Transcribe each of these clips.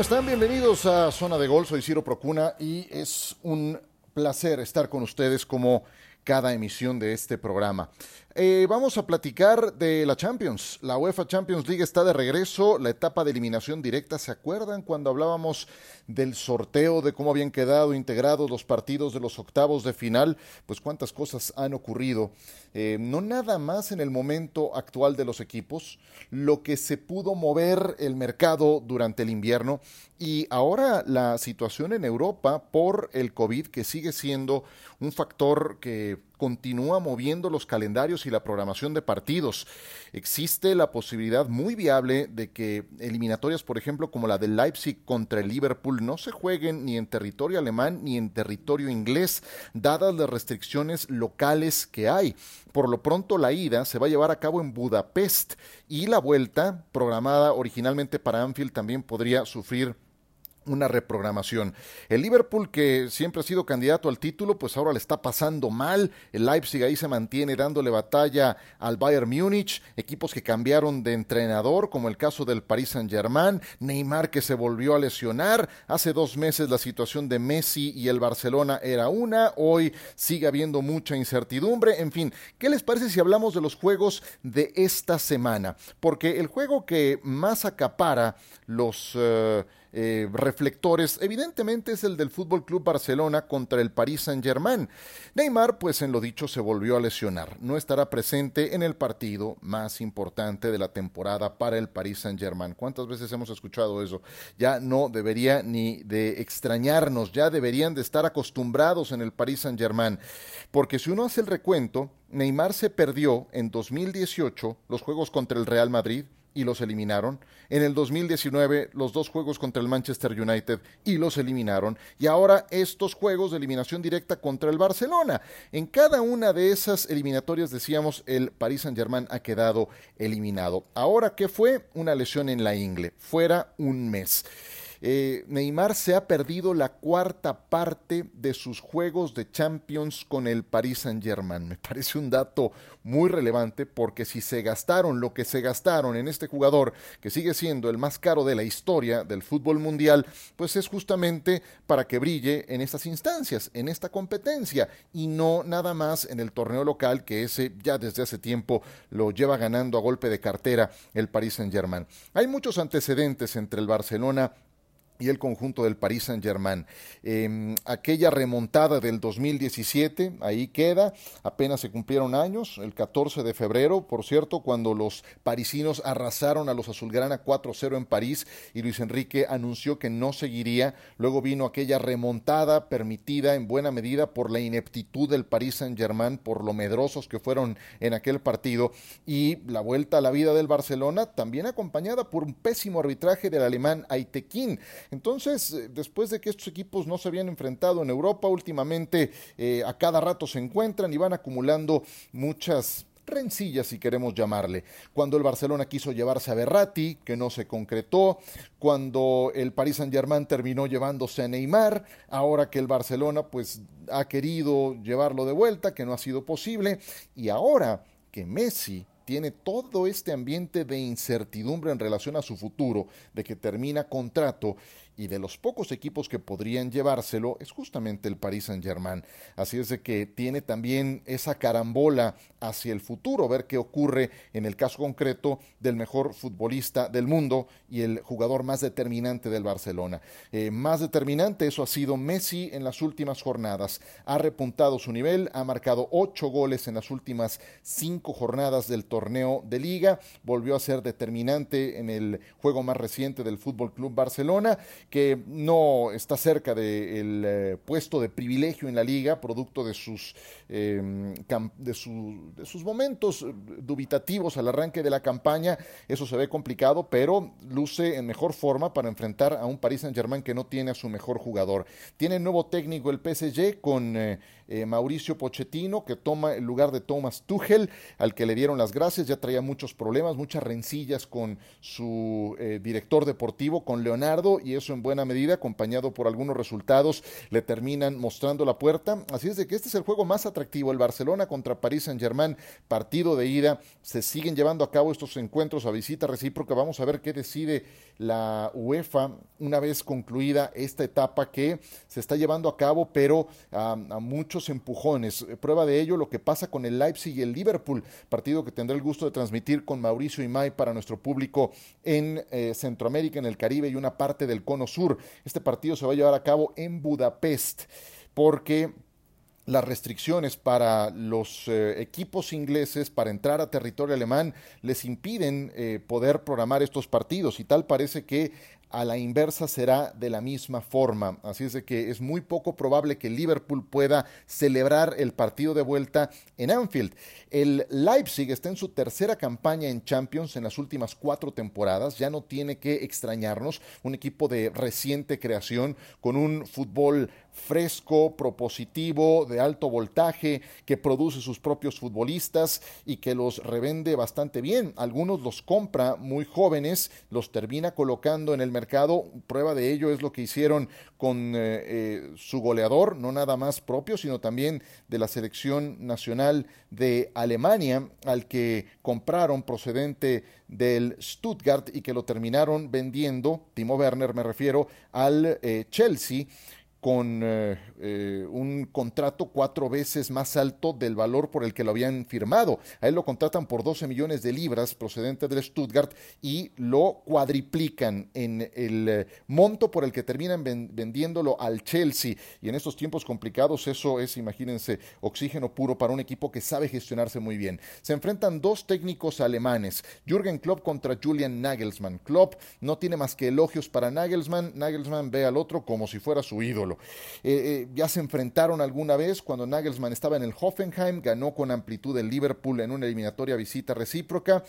¿cómo están? Bienvenidos a Zona de Gol. Soy Ciro Procuna y es un placer estar con ustedes como cada emisión de este programa. Eh, vamos a platicar de la Champions. La UEFA Champions League está de regreso, la etapa de eliminación directa. ¿Se acuerdan cuando hablábamos del sorteo, de cómo habían quedado integrados los partidos de los octavos de final? Pues cuántas cosas han ocurrido. Eh, no nada más en el momento actual de los equipos, lo que se pudo mover el mercado durante el invierno y ahora la situación en Europa por el COVID, que sigue siendo un factor que continúa moviendo los calendarios y la programación de partidos. Existe la posibilidad muy viable de que eliminatorias, por ejemplo, como la de Leipzig contra el Liverpool, no se jueguen ni en territorio alemán ni en territorio inglés, dadas las restricciones locales que hay. Por lo pronto, la ida se va a llevar a cabo en Budapest y la vuelta, programada originalmente para Anfield, también podría sufrir una reprogramación. El Liverpool, que siempre ha sido candidato al título, pues ahora le está pasando mal. El Leipzig ahí se mantiene dándole batalla al Bayern Múnich, equipos que cambiaron de entrenador, como el caso del Paris Saint-Germain, Neymar que se volvió a lesionar. Hace dos meses la situación de Messi y el Barcelona era una, hoy sigue habiendo mucha incertidumbre. En fin, ¿qué les parece si hablamos de los juegos de esta semana? Porque el juego que más acapara los... Eh, eh, reflectores, evidentemente es el del Fútbol Club Barcelona contra el Paris Saint-Germain. Neymar, pues en lo dicho, se volvió a lesionar. No estará presente en el partido más importante de la temporada para el Paris Saint-Germain. ¿Cuántas veces hemos escuchado eso? Ya no debería ni de extrañarnos, ya deberían de estar acostumbrados en el Paris Saint-Germain. Porque si uno hace el recuento, Neymar se perdió en 2018 los juegos contra el Real Madrid, y los eliminaron. En el 2019 los dos juegos contra el Manchester United y los eliminaron. Y ahora estos juegos de eliminación directa contra el Barcelona. En cada una de esas eliminatorias decíamos el Paris Saint Germain ha quedado eliminado. Ahora, ¿qué fue? Una lesión en la ingle. Fuera un mes. Eh, Neymar se ha perdido la cuarta parte de sus juegos de Champions con el Paris Saint-Germain. Me parece un dato muy relevante porque si se gastaron lo que se gastaron en este jugador, que sigue siendo el más caro de la historia del fútbol mundial, pues es justamente para que brille en estas instancias, en esta competencia y no nada más en el torneo local que ese ya desde hace tiempo lo lleva ganando a golpe de cartera el Paris Saint-Germain. Hay muchos antecedentes entre el Barcelona y el conjunto del Paris Saint-Germain. Em, aquella remontada del 2017, ahí queda, apenas se cumplieron años, el 14 de febrero, por cierto, cuando los parisinos arrasaron a los azulgrana 4-0 en París y Luis Enrique anunció que no seguiría. Luego vino aquella remontada permitida en buena medida por la ineptitud del Paris Saint-Germain, por lo medrosos que fueron en aquel partido y la vuelta a la vida del Barcelona, también acompañada por un pésimo arbitraje del alemán Aitekin entonces, eh, después de que estos equipos no se habían enfrentado en Europa, últimamente eh, a cada rato se encuentran y van acumulando muchas rencillas, si queremos llamarle. Cuando el Barcelona quiso llevarse a Berratti, que no se concretó, cuando el Paris Saint-Germain terminó llevándose a Neymar, ahora que el Barcelona pues ha querido llevarlo de vuelta, que no ha sido posible, y ahora que Messi tiene todo este ambiente de incertidumbre en relación a su futuro, de que termina contrato y de los pocos equipos que podrían llevárselo es justamente el Paris Saint-Germain. Así es de que tiene también esa carambola hacia el futuro, ver qué ocurre en el caso concreto del mejor futbolista del mundo y el jugador más determinante del Barcelona. Eh, más determinante, eso ha sido Messi en las últimas jornadas. Ha repuntado su nivel, ha marcado ocho goles en las últimas cinco jornadas del torneo de liga, volvió a ser determinante en el juego más reciente del Fútbol Club Barcelona que no está cerca del eh, puesto de privilegio en la liga, producto de sus, em, de, sus momentos dubitativos al arranque de la campaña. Eso se ve complicado, pero luce en mejor forma para enfrentar a un Paris Saint-Germain que no tiene a su mejor jugador. Tiene nuevo técnico el PSG con eh, eh, Mauricio Pochettino, que toma el lugar de Thomas Tuchel, al que le dieron las gracias. Ya traía muchos problemas, muchas rencillas con su director deportivo, con Leonardo, y eso en buena medida, acompañado por algunos resultados, le terminan mostrando la puerta. Así es de que este es el juego más atractivo, el Barcelona contra París Saint-Germain, partido de ida. Se siguen llevando a cabo estos encuentros a visita recíproca. Vamos a ver qué decide la UEFA una vez concluida esta etapa que se está llevando a cabo, pero a, muchos empujones. Prueba de ello lo que pasa con el Leipzig y el Liverpool, partido que tendré el gusto de transmitir con Mauricio Imay para nuestro público en eh, Centroamérica, en el Caribe y una parte del Cono Sur. Este partido se va a llevar a cabo en Budapest porque las restricciones para los eh, equipos ingleses para entrar a territorio alemán les impiden eh, poder programar estos partidos y tal parece que a la inversa será de la misma forma. Así es de que es muy poco probable que Liverpool pueda celebrar el partido de vuelta en Anfield. El Leipzig está en su tercera campaña en Champions en las últimas cuatro temporadas. Ya no tiene que extrañarnos. Un equipo de reciente creación con un fútbol fresco, propositivo, de alto voltaje, que produce sus propios futbolistas y que los revende bastante bien. Algunos los compra muy jóvenes, los termina colocando en el mercado. Prueba de ello es lo que hicieron con eh, eh, su goleador, no nada más propio, sino también de la selección nacional de Alemania, al que compraron procedente del Stuttgart y que lo terminaron vendiendo, Timo Werner me refiero, al eh, Chelsea con eh, eh, un contrato cuatro veces más alto del valor por el que lo habían firmado. A él lo contratan por 12 millones de libras procedente del Stuttgart y lo cuadriplican en el eh, monto por el que terminan vendiéndolo al Chelsea. Y en estos tiempos complicados eso es, imagínense, oxígeno puro para un equipo que sabe gestionarse muy bien. Se enfrentan dos técnicos alemanes, Jürgen Klopp contra Julian Nagelsmann. Klopp no tiene más que elogios para Nagelsmann. Nagelsmann ve al otro como si fuera su ídolo. Eh, eh, ya se enfrentaron alguna vez cuando Nagelsmann estaba en el Hoffenheim, ganó con amplitud el Liverpool en una eliminatoria visita recíproca.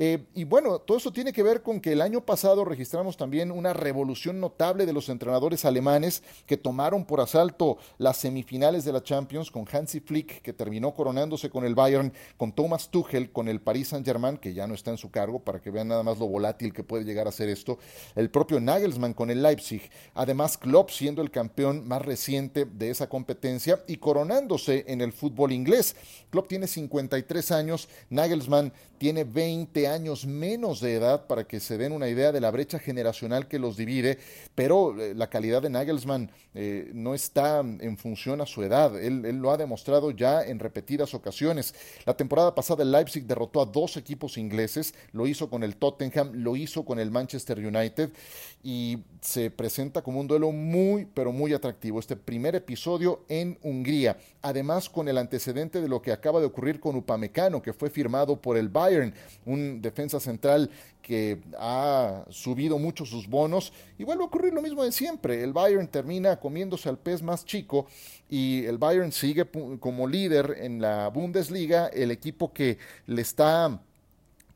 Eh, y bueno, todo eso tiene que ver con que el año pasado registramos también una revolución notable de los entrenadores alemanes que tomaron por asalto las semifinales de la Champions con Hansi Flick, que terminó coronándose con el Bayern, con Thomas Tuchel, con el Paris Saint-Germain, que ya no está en su cargo, para que vean nada más lo volátil que puede llegar a ser esto, el propio Nagelsmann con el Leipzig, además Klopp siendo el campeón más reciente de esa competencia y coronándose en el fútbol inglés. Klopp tiene 53 años, Nagelsmann tiene 20 años menos de edad para que se den una idea de la brecha generacional que los divide, pero eh, la calidad de Nagelsmann eh, no está en función a su edad. Él, lo ha demostrado ya en repetidas ocasiones. La temporada pasada el Leipzig derrotó a dos equipos ingleses, lo hizo con el Tottenham, lo hizo con el Manchester United y se presenta como un duelo muy, pero muy atractivo. Este primer episodio en Hungría, además con el antecedente de lo que acaba de ocurrir con Upamecano, que fue firmado por el Bayern, un defensa central que ha subido mucho sus bonos y vuelve a ocurrir lo mismo de siempre. El Bayern termina comiéndose al pez más chico y el Bayern sigue como líder en la Bundesliga, el equipo que le está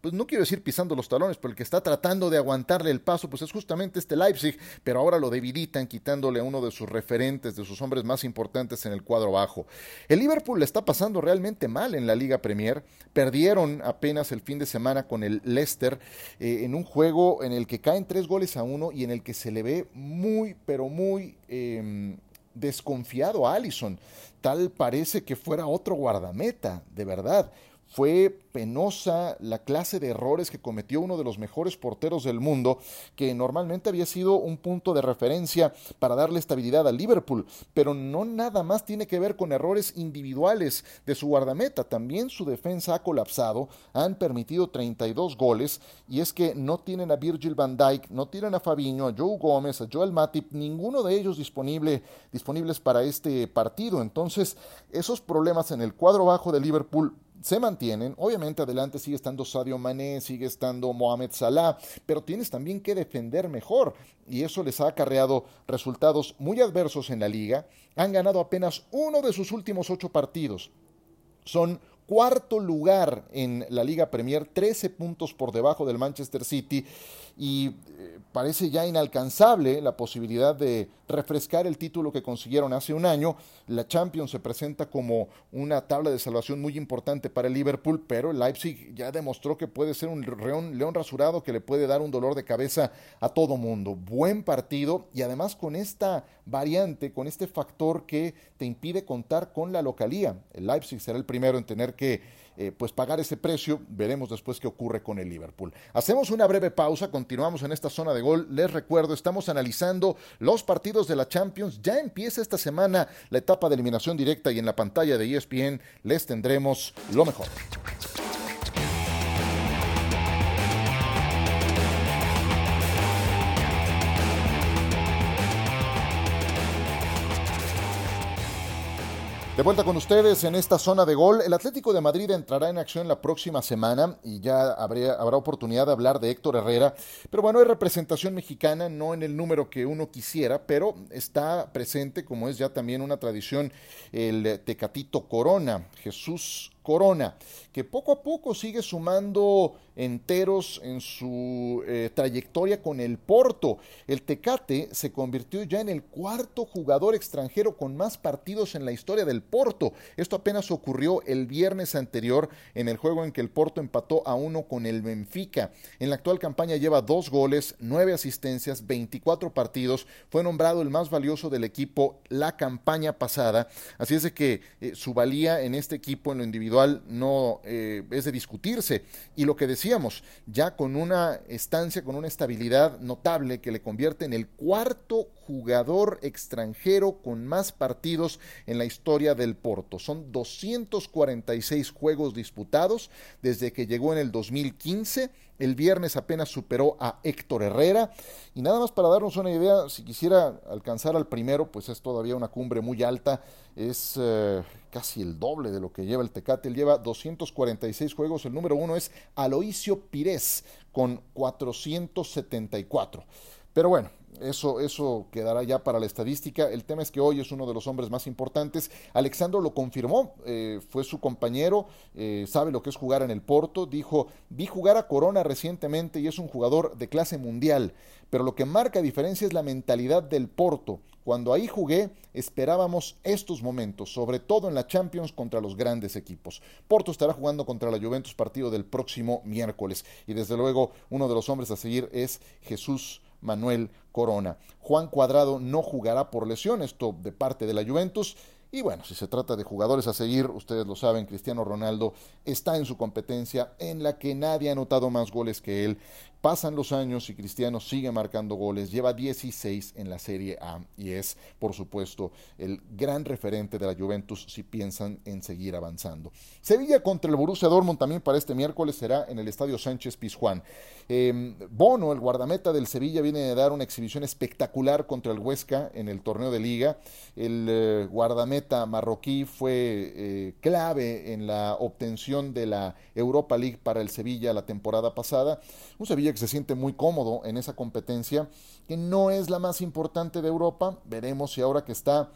pues no quiero decir pisando los talones, pero el que está tratando de aguantarle el paso, pues es justamente este Leipzig, pero ahora lo debilitan quitándole a uno de sus referentes, de sus hombres más importantes en el cuadro bajo. El Liverpool le está pasando realmente mal en la Liga Premier, perdieron apenas el fin de semana con el Leicester eh, en un juego en el que caen tres goles a uno y en el que se le ve muy, pero muy... Em, desconfiado a Allison. Tal parece que fuera otro guardameta, de verdad. Fue penosa la clase de errores que cometió uno de los mejores porteros del mundo, que normalmente había sido un punto de referencia para darle estabilidad al Liverpool, pero no nada más tiene que ver con errores individuales de su guardameta, también su defensa ha colapsado, han permitido 32 goles y es que no tienen a Virgil van Dijk, no tienen a Fabiño, a Joe Gómez, a Joel Matip, ninguno de ellos disponible, disponibles para este partido, entonces esos problemas en el cuadro bajo de Liverpool se mantienen. Obviamente adelante sigue estando Sadio Mané, sigue estando Mohamed Salah, pero tienes también que defender mejor y eso les ha acarreado resultados muy adversos en la liga. Han ganado apenas uno de sus últimos ocho partidos. Son cuarto lugar en la Liga Premier, 13 puntos por debajo del Manchester City y eh, parece ya inalcanzable la posibilidad de refrescar el título que consiguieron hace un año. La Champions se presenta como una tabla de salvación muy importante para el Liverpool, pero el Leipzig ya demostró que puede ser un león, león rasurado que le puede dar un dolor de cabeza a todo mundo. Buen partido y además con esta variante, con este factor que te impide contar con la localía. El Leipzig será el primero en tener que eh, pues pagar ese precio. Veremos después qué ocurre con el Liverpool. Hacemos una breve pausa, continuamos en esta zona de gol. Les recuerdo, estamos analizando los partidos de la Champions. Ya empieza esta semana la etapa de eliminación directa y en la pantalla de ESPN les tendremos lo mejor. De vuelta con ustedes en esta zona de gol. El Atlético de Madrid entrará en acción la próxima semana y ya habrá oportunidad de hablar de Héctor Herrera. Pero bueno, hay representación mexicana, no en el número que uno quisiera, pero está presente, como es ya también una tradición, el Tecatito Corona, Jesús Corona, que poco a poco sigue sumando enteros en su eh, trayectoria con el Porto. El Tecate se convirtió ya en el cuarto jugador extranjero con más partidos en la historia del Porto. Esto apenas ocurrió el viernes anterior en el juego en que el Porto empató a uno con el Benfica. En la actual campaña lleva dos goles, nueve asistencias, 24 partidos. Fue nombrado el más valioso del equipo la campaña pasada. Así es de que eh, su valía en este equipo en lo individual no eh, es de discutirse. Y lo que decíamos, ya con una estancia, con una estabilidad notable que le convierte en el cuarto jugador extranjero con más partidos en la historia del Porto. Son 246 juegos disputados desde que llegó en el 2015 el viernes apenas superó a Héctor Herrera. Y nada más para darnos una idea, si quisiera alcanzar al primero, pues es todavía una cumbre muy alta. Es eh, casi el doble de lo que lleva el Tecate. Él lleva 246 juegos. El número uno es Aloisio Pires con 474. Pero bueno, eso, eso quedará ya para la estadística. El tema es que hoy es uno de los hombres más importantes. Alexandro lo confirmó, eh, fue su compañero, eh, sabe lo que es jugar en el Porto. Dijo, vi jugar a Corona recientemente y es un jugador de clase mundial. Pero lo que marca diferencia es la mentalidad del Porto. Cuando ahí jugué, esperábamos estos momentos, sobre todo en la Champions contra los grandes equipos. Porto estará jugando contra la Juventus partido del próximo miércoles. Y desde luego, uno de los hombres a seguir es Jesús Manuel Corona. Juan Cuadrado no jugará por lesión, esto de parte de la Juventus. Y bueno, si se trata de jugadores a seguir, ustedes lo saben, Cristiano Ronaldo está en su competencia en la que nadie ha anotado más goles que él Pasan los años y Cristiano sigue marcando goles, lleva 16 en la Serie A y es, por supuesto, el gran referente de la Juventus si piensan en seguir avanzando. Sevilla contra el Borussia Dortmund también para este miércoles será en el Estadio Sánchez Pizjuán. Em, Bono, el guardameta del Sevilla, viene de dar una exhibición espectacular contra el Huesca en el torneo de liga. El eh, guardameta marroquí fue eh, clave en la obtención de la Europa League para el Sevilla la temporada pasada. Un Sevilla que se siente muy cómodo en esa competencia, que no es la más importante de Europa. Veremos si ahora que está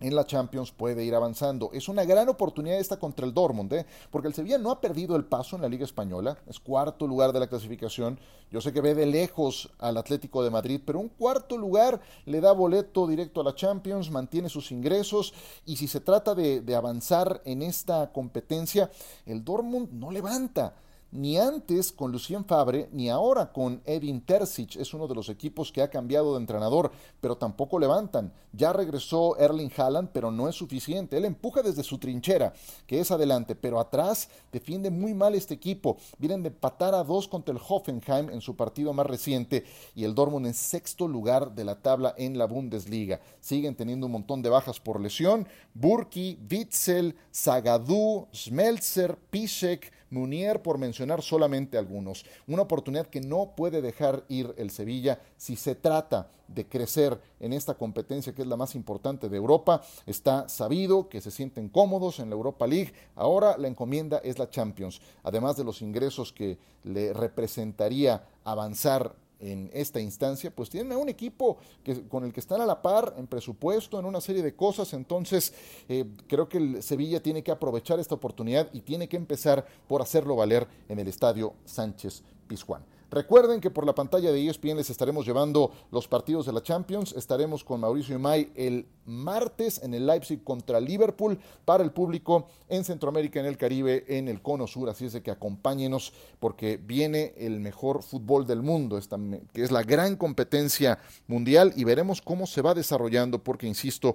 en la Champions puede ir avanzando. Es una gran oportunidad esta contra el Dortmund, ¿eh? porque el Sevilla no ha perdido el paso en la Liga Española, es cuarto lugar de la clasificación. Yo sé que ve de lejos al Atlético de Madrid, pero un cuarto lugar le da boleto directo a la Champions, mantiene sus ingresos y si se trata de, de avanzar en esta competencia, el Dortmund no levanta ni antes con Lucien Fabre, ni ahora con Edin Terzic. Es uno de los equipos que ha cambiado de entrenador, pero tampoco levantan. Ya regresó Erling Haaland, pero no es suficiente. Él empuja desde su trinchera, que es adelante, pero atrás defiende muy mal este equipo. Vienen de patar a dos contra el Hoffenheim en su partido más reciente y el Dortmund en sexto lugar de la tabla en la Bundesliga. Siguen teniendo un montón de bajas por lesión. Burki, Witzel, Zagadou, Schmelzer, Piszek, Munier, por mencionar solamente algunos. Una oportunidad que no puede dejar ir el Sevilla si se trata de crecer en esta competencia que es la más importante de Europa. Está sabido que se sienten cómodos en la Europa League. Ahora la encomienda es la Champions. Además de los ingresos que le representaría avanzar en esta instancia, pues tienen a un equipo que, con el que están a la par en presupuesto, en una serie de cosas. Entonces, eh, creo que el Sevilla tiene que aprovechar esta oportunidad y tiene que empezar por hacerlo valer en el estadio Sánchez Pizjuán. Recuerden que por la pantalla de ESPN les estaremos llevando los partidos de la Champions. Estaremos con Mauricio Imay el martes en el Leipzig contra Liverpool para el público en Centroamérica, en el Caribe, en el Cono Sur. Así es de que acompáñenos porque viene el mejor fútbol del mundo, esta, que es la gran competencia mundial y veremos cómo se va desarrollando porque, insisto,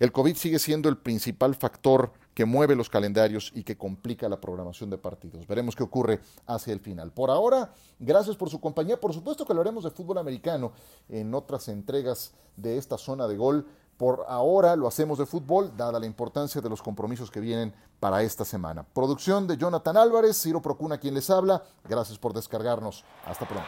el COVID sigue siendo el principal factor que mueve los calendarios y que complica la programación de partidos. Veremos qué ocurre hacia el final. Por ahora, gracias por su compañía. Por supuesto que hablaremos de fútbol americano en otras entregas de esta zona de gol. Por ahora lo hacemos de fútbol, dada la importancia de los compromisos que vienen para esta semana. Producción de Jonathan Álvarez, Ciro Procuna quien les habla. Gracias por descargarnos. Hasta pronto.